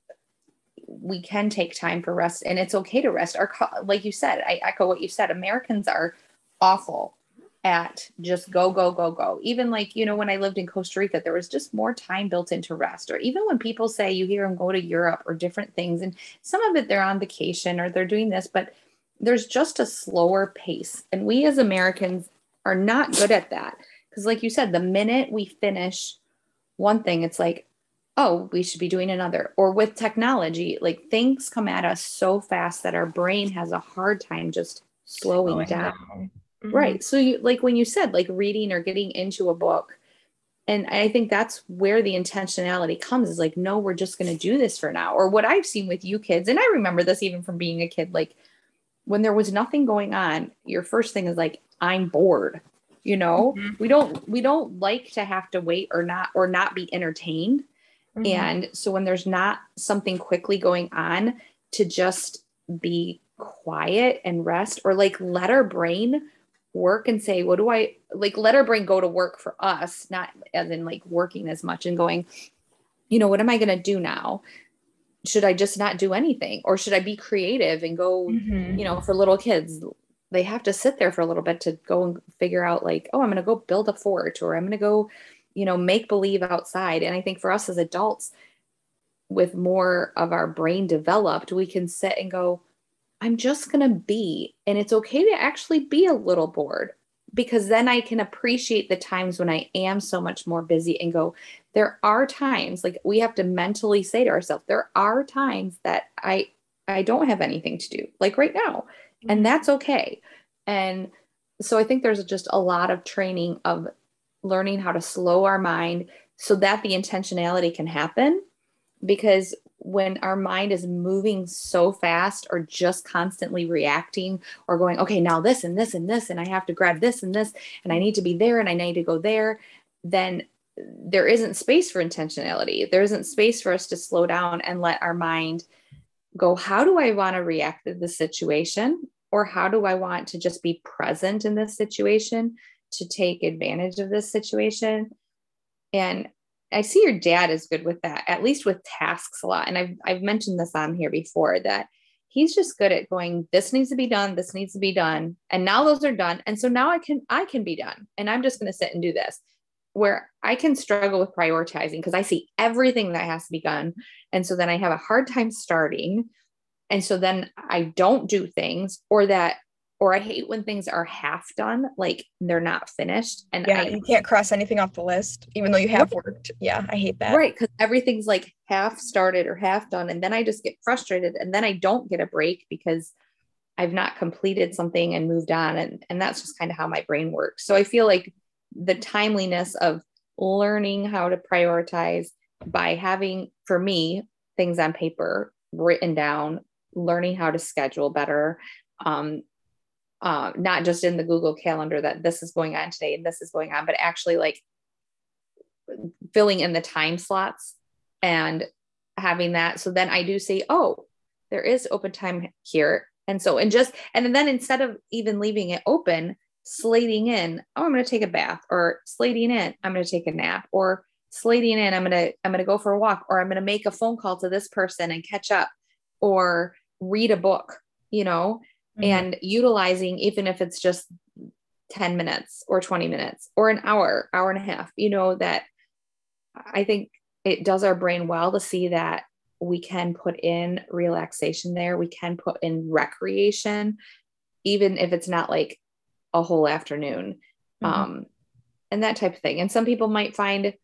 we can take time for rest and it's okay to rest. Our like you said, I echo what you said. Americans are awful at just go go go go. Even like, you know, when I lived in Costa Rica, there was just more time built into rest. Or even when people say you hear them go to Europe or different things and some of it they're on vacation or they're doing this, but there's just a slower pace. And we as Americans are not good at that. Because, like you said, the minute we finish one thing, it's like, oh, we should be doing another. Or with technology, like things come at us so fast that our brain has a hard time just slowing, down. down. Mm-hmm. Right. So, you like when you said like reading or getting into a book, and I think that's where the intentionality comes is like, no, we're just going to do this for now. Or what I've seen with you kids, and I remember this even from being a kid, like when there was nothing going on, your first thing is like, I'm bored you know mm-hmm. we don't we don't like to have to wait or not or not be entertained mm-hmm. and so when there's not something quickly going on to just be quiet and rest or like let our brain work and say what do i like let our brain go to work for us not as in like working as much and going you know what am i going to do now? Should i just not do anything? Or should i be creative and go mm-hmm. you know for little kids? They have to sit there for a little bit to go and figure out like oh i'm going to go build a fort or i'm going to go you know make believe outside. And i think for us as adults with more of our brain developed we can sit and go i'm just going to be and it's okay to actually be a little bored because then i can appreciate the times when i am so much more busy and go there are times like we have to mentally say to ourselves there are times that i i don't have anything to do like right now and mm-hmm. that's okay. And so I think there's just a lot of training of learning how to slow our mind so that the intentionality can happen. Because when our mind is moving so fast or just constantly reacting or going, okay, now this and this and this, and I have to grab this and this, and I need to be there and I need to go there, then there isn't space for intentionality. There isn't space for us to slow down and let our mind go, how do I want to react to the situation? Or how do I want to just be present in this situation to take advantage of this situation? And I see your dad is good with that, at least with tasks a lot. And I've, I've mentioned this on here before that he's just good at going, this needs to be done, this needs to be done. And now those are done. And so now I can, I can be done. And I'm just going to sit and do this where I can struggle with prioritizing because I see everything that has to be done. And so then I have a hard time starting. And so then I don't do things or that, or I hate when things are half done, like they're not finished. And yeah, I, you can't cross anything off the list, even though you have worked. Yeah, I hate that. Right. Because everything's like half started or half done. And then I just get frustrated and then I don't get a break because I've not completed something and moved on. And, and that's just kind of how my brain works. So I feel like the timeliness of learning how to prioritize by having, for me, things on paper written down, learning how to schedule better. Um, uh, not just in the Google Calendar that this is going on today and this is going on, but actually like filling in the time slots and having that. So then I do say, oh, there is open time here. And so, and just, and then instead of even leaving it open, slating in, oh, I'm going to take a bath or slating in, I'm going to take a nap or slating in, I'm going to, I'm going to go for a walk or I'm going to make a phone call to this person and catch up or read a book, you know, mm-hmm. and utilizing, even if it's just 10 minutes or 20 minutes or an hour, hour and a half, you know, that I think it does our brain well to see that we can put in relaxation there. We can put in recreation, even if it's not like a whole afternoon mm-hmm. um, and that type of thing. And some people might find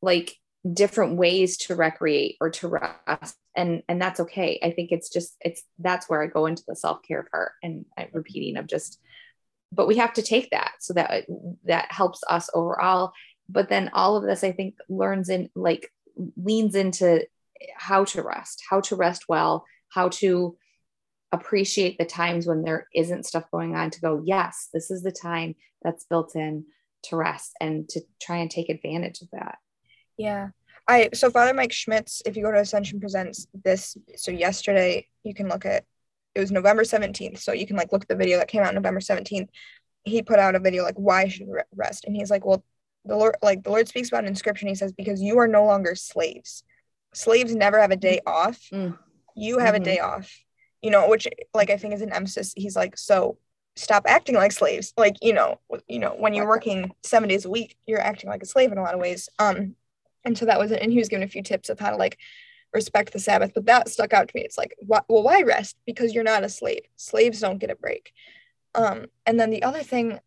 like different ways to recreate or to rest. And and that's okay. I think it's just it's that's where i go into the self-care part and I'm repeating of just but we have to take that so that that helps us overall. But then all of this i think learns in like leans into how to rest how to rest well how to appreciate the times when there isn't stuff going on to go yes this is the time that's built in to rest and to try and take advantage of that yeah. I so father mike schmitz if you go to ascension presents this so yesterday you can look at it was november 17th so you can like look at the video that came out november 17th he put out a video like why should we rest and he's like well the lord like the lord speaks about in scripture he says because you are no longer slaves. Slaves never have a day off. Mm. you have mm-hmm. a day off. You know which like i think is an emphasis. He's like so stop acting like slaves. Like you know you know when you're working seven days a week you're acting like a slave in a lot of ways. Um and so that was it and he was giving a few tips of how to like respect the sabbath but that stuck out to me. It's like wh- well why rest? Because you're not a slave slaves don't get a break. Um and then the other thing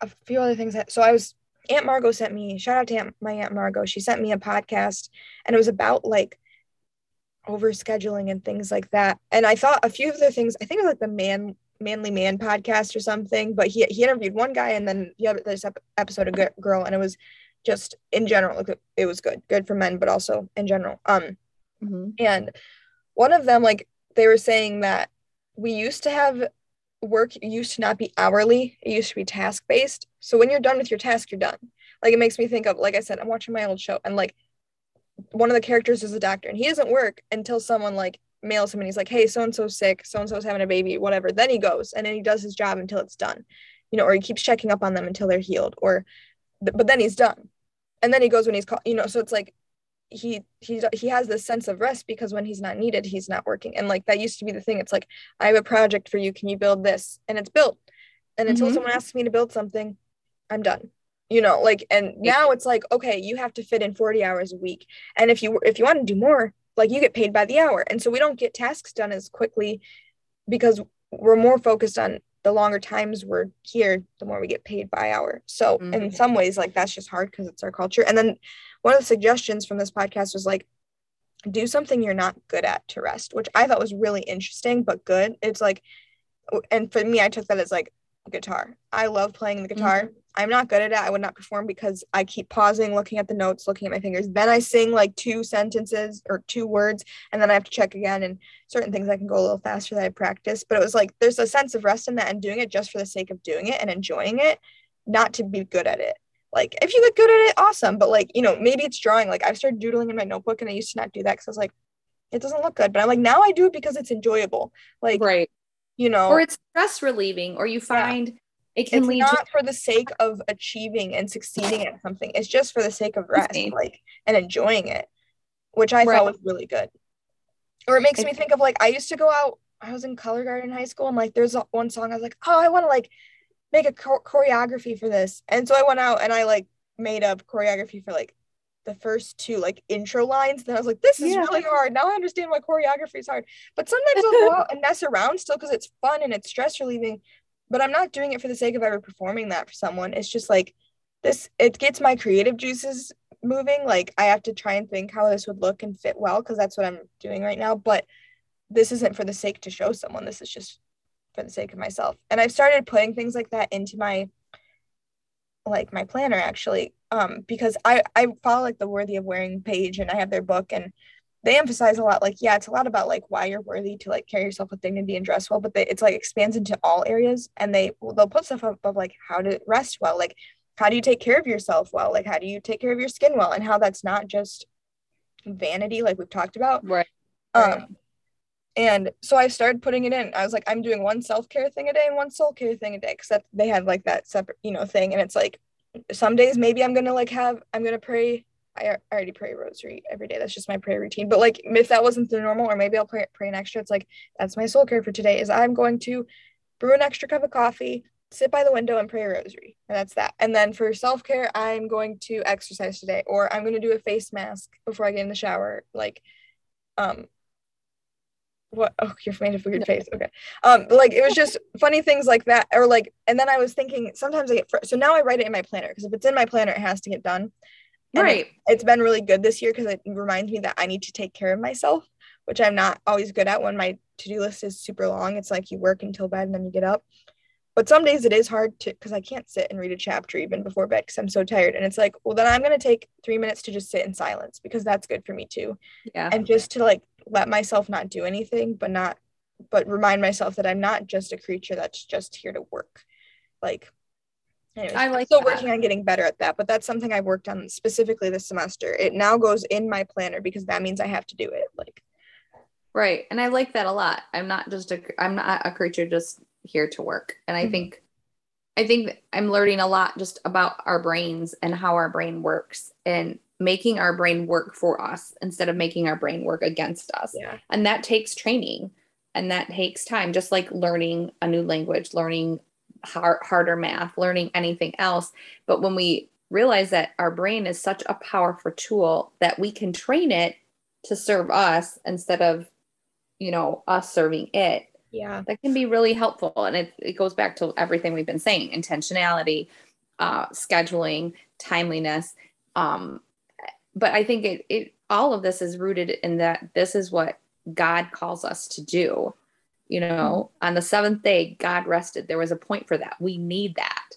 a few other things that so i was aunt margot sent me shout out to aunt, my aunt margot. She sent me a podcast and it was about like over scheduling and things like that. And i thought a few of the things i think it was like the man manly man podcast or something but he, he interviewed one guy and then the other this episode of girl and it was just in general it was good good for men but also in general. Um mm-hmm. and one of them like they were saying that we used to have work used to not be hourly it used to be task based so when you're done with your task you're done. Like it makes me think of like i said i'm watching my old show and like one of the characters is a doctor and he doesn't work until someone like mails him and he's like, hey, so and so's sick, so and so's having a baby, whatever. Then he goes and then he does his job until it's done, you know, or he keeps checking up on them until they're healed, or but then he's done, and then he goes when he's called, you know. So it's like he he he has this sense of rest because when he's not needed, he's not working, and like that used to be the thing. It's like I have a project for you, can you build this? And it's built, and until mm-hmm. someone asks me to build something, I'm done you know like and now it's like okay you have to fit in 40 hours a week and if you if you want to do more like you get paid by the hour and so we don't get tasks done as quickly because we're more focused on the longer times we're here the more we get paid by hour. So mm-hmm. in some ways like that's just hard because it's our culture. And then one of the suggestions from this podcast was like do something you're not good at to rest which i thought was really interesting but good. It's like and for me i took that as like guitar. I love playing the guitar. Mm-hmm. I'm not good at it. I would not perform because I keep pausing, looking at the notes, looking at my fingers. Then I sing like two sentences or two words, and then I have to check again. And certain things I can go a little faster than I practice. But it was like there's a sense of rest in that and doing it just for the sake of doing it and enjoying it, not to be good at it. Like if you get good at it, awesome. But like, you know, maybe it's drawing. Like I've started doodling in my notebook and I used to not do that because I was like, it doesn't look good. But I'm like, now I do it because it's enjoyable. Like right. You know, or it's stress relieving, or you find yeah it can it's lead not to- for the sake of achieving and succeeding at something it's just for the sake of rest like and enjoying it which i right. thought was really good or it makes me think of like i used to go out i was in color guard in high school and like there's one song i was like oh i want to like make a choreography for this and so i went out and i like made up choreography for like the first two like intro lines. Then I was like, this is yeah. really hard. Now I understand why choreography is hard. But sometimes I'll go out and mess around still because it's fun and it's stress relieving but I'm not doing it for the sake of ever performing that for someone. It's just like this, it gets my creative juices moving. Like I have to try and think how this would look and fit well because that's what I'm doing right now. But this isn't for the sake to show someone. This is just for the sake of myself. And I've started putting things like that into my like my planner actually um because I I follow like the worthy of wearing page and I have their book and they emphasize a lot like yeah it's a lot about like why you're worthy to like carry yourself with dignity and dress well but they, it's like expands into all areas and they they'll put stuff up of like how to rest well like how do you take care of yourself well like how do you take care of your skin well and how that's not just vanity like we've talked about right, um and so I started putting it in. I was like, I'm doing one self care thing a day and one soul care thing a day, because they have like that separate, you know, thing. And it's like, some days maybe I'm gonna like have I'm gonna pray I already pray rosary every day. That's just my prayer routine. But like if that wasn't the normal, or maybe I'll pray, pray an extra, it's like that's my soul care for today is I'm going to brew an extra cup of coffee, sit by the window and pray a rosary. And that's that. And then for self-care, I'm going to exercise today, or I'm going to do a face mask before I get in the shower. Like, um, what oh you're made a weird face okay um like it was just funny things like that or like and then i was thinking sometimes i get fr- so now i write it in my planner because if it's in my planner it has to get done And it- right. it's been really good this year because it reminds me that I need to take care of myself, which I'm not always good at when my to do list is super long. It's like you work until bed and then you get up. But some days it is hard to because I can't sit and read a chapter even before bed because I'm so tired. And it's like, well, then I'm gonna take three minutes to just sit in silence because that's good for me too. Yeah. And just to like let myself not do anything, but not, but remind myself that I'm not just a creature that's just here to work. Like, anyways, I I'm like still that. working on getting better at that, but that's something I've worked on specifically this semester. It now goes in my planner because that means I have to do it. Like, Right. And I like that a lot. I'm not just a I'm not a creature just here to work. And I Mhm. think I think I'm learning a lot just about our brains and how our brain works and making our brain work for us instead of making our brain work against us. yeah, And that takes training and that takes time, just like learning a new language, learning hard, harder math, learning anything else. But when we realize that our brain is such a powerful tool that we can train it to serve us instead of, you know, us serving it, yeah, that can be really helpful. And it, it goes back to everything we've been saying intentionality, uh, scheduling, timeliness. Um, but I think it, it, all of this is rooted in that this is what God calls us to do. You know, on the seventh day, God rested. There was a point for that. We need that.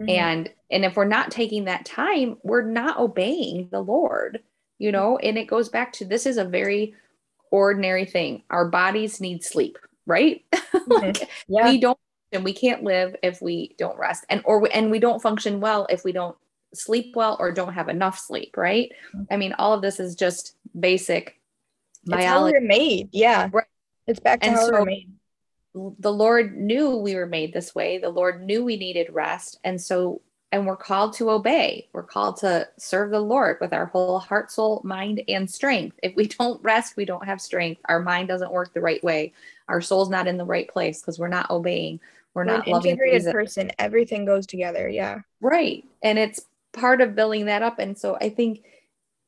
Mhm. And and if we're not taking that time, we're not obeying the Lord. You know, and it goes back to this is a very ordinary thing. Our bodies need sleep, right? Like, yeah, we don't and we can't live if we don't rest and or we, and we don't function well if we don't sleep well or don't have enough sleep right Mhm. i mean all of this is just basic it's how biology we're made. Yeah, Right. it's back to And how so- we're made. The lord knew we were made this way the lord knew we needed rest and so and we're called to obey we're called to serve the lord with our whole heart soul mind and strength if we don't rest we don't have strength our mind doesn't work the right way our soul's not in the right place because we're not obeying we're not an loving integrated Jesus. person. Everything goes together. Yeah, Right. And it's part of building that up. And so I think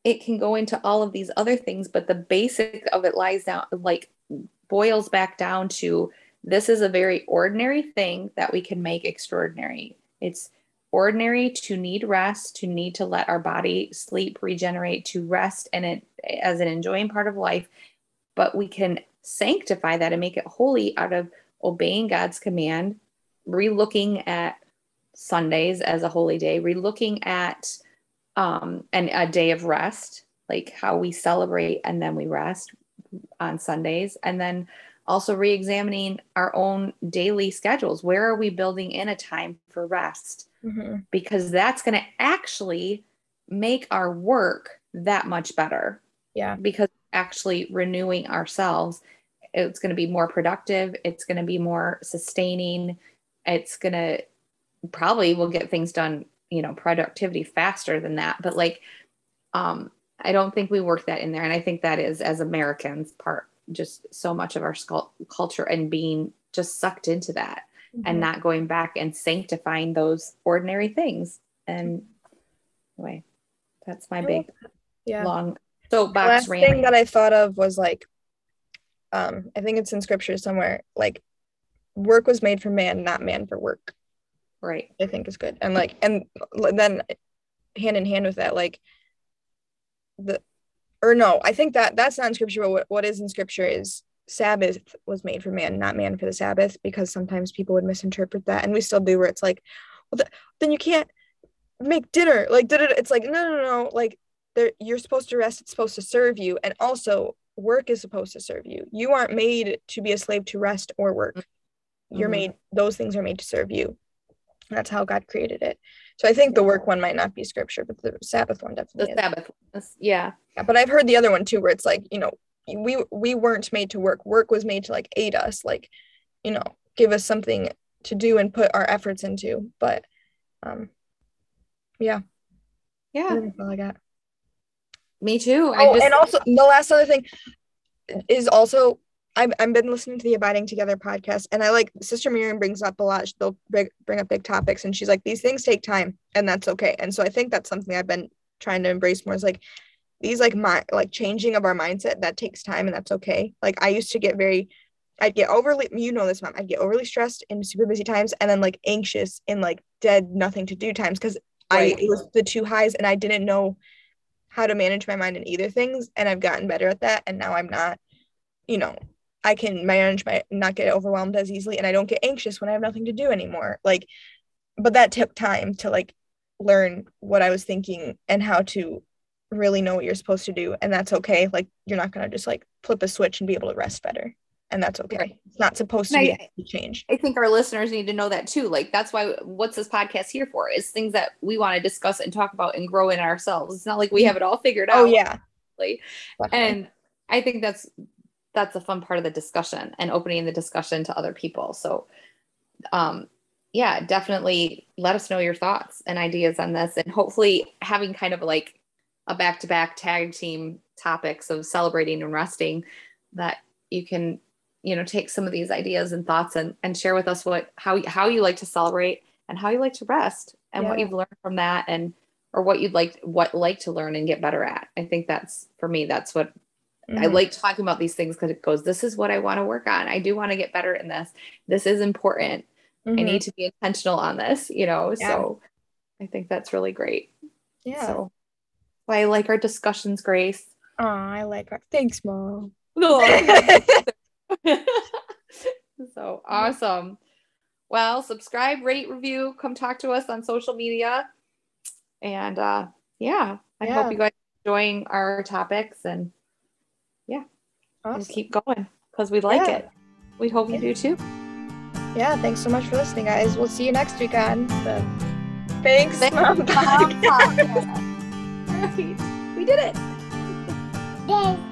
it can go into all of these other things, but the basic of it lies down, like boils back down to this is a very ordinary thing that we can make extraordinary. It's ordinary to need rest, to need to let our body sleep, regenerate, to rest and it as an enjoying part of life. But we can sanctify that and make it holy out of obeying God's command, re-looking at Sundays as a holy day, re-looking at um and a day of rest, like how we celebrate and then we rest on Sundays, and then also re-examining our own daily schedules. Where are we building in a time for rest? Mhm. Because that's going to actually make our work that much better yeah, because actually renewing ourselves it's going to be more productive it's going to be more sustaining it's going to probably will get things done you know productivity faster than that but like um i don't think we work that in there and i think that is as americans part just so much of our culture and being just sucked into that and Mhm. not going back and sanctifying those ordinary things and anyway that's my big yeah. long The soapbox last rant thing that I thought of was like, um, I think it's in scripture somewhere. Like, work was made for man, not man for work. right I think is good, and like, and then hand in hand with that, like, the, or no, I think that that's not in scripture. But what, what is in scripture is Sabbath was made for man, not man for the Sabbath, because sometimes people would misinterpret that, and we still do. Where it's like, well, th- then you can't make dinner. Like, did it? It's like, no, no, no. Like, there, you're supposed to rest. It's supposed to serve you, and also work is supposed to serve you. You aren't made to be a slave to rest or work. You're Mhm. made. Those things are made to serve you. That's how God created it. So I think the work one might not be scripture, but the Sabbath one the definitely is. Sabbath. Yeah, Yeah, but I've heard the other one too, where it's like, you know, we we weren't made to work. Work was made to like aid us, like, you know, give us something to do and put our efforts into. But um yeah, yeah, that's all I got. me too. I Oh, just and also the last other thing is also I've, I've been listening to the Abiding Together podcast, and I like Sister Miriam brings up a lot. They'll bring, bring up big topics, and she's like, these things take time, and that's okay. And so I think that's something I've been trying to embrace more. Is like these like my like changing of our mindset that takes time, and that's okay. Like I used to get very, I'd get overly, you know this, mom. I'd get overly stressed in super busy times, and then like anxious in like dead nothing to do times because Right. I it was the two highs, and I didn't know how to manage my mind in either things and I've gotten better at that and now I'm not you know I can manage my not get overwhelmed as easily and I don't get anxious when I have nothing to do anymore. Like but that took time to like learn what I was thinking and how to really know what you're supposed to do and that's okay. Like you're not going to just like flip a switch and be able to rest better and that's okay. Right. it's not supposed to be a change. I think our listeners need to know that too. Like that's why what's this podcast here for is things that we want to discuss and talk about and grow in ourselves. It's not like we mm-hmm. have it all figured oh, out. oh yeah and i think that's that's a fun part of the discussion and opening the discussion to other people so um yeah definitely let us know your thoughts and ideas on this and hopefully having kind of like a back-to-back tag team topics of celebrating and resting that you can you know take some of these ideas and thoughts and, and share with us what how how you like to celebrate and how you like to rest and yeah. what you've learned from that and or what you'd like what like to learn and get better at i think that's for me that's what mm-hmm. i like talking about these things because it goes this is what i want to work on i do want to get better in this this is important mm-hmm. i need to be intentional on this you know yeah. so i think that's really great yeah so I like our discussions, Grace. Oh, I like our thanks, mom. so awesome. Well, subscribe, rate, review, come talk to us on social media. And uh yeah, I yeah. hope you guys enjoying our topics and yeah, awesome. just keep going because we like yeah. it. We hope yeah. you do too. Yeah, thanks so much for listening, guys. We'll see you next week on the Thanks, Thanks Mom, Mom podcast. We did it. Yay.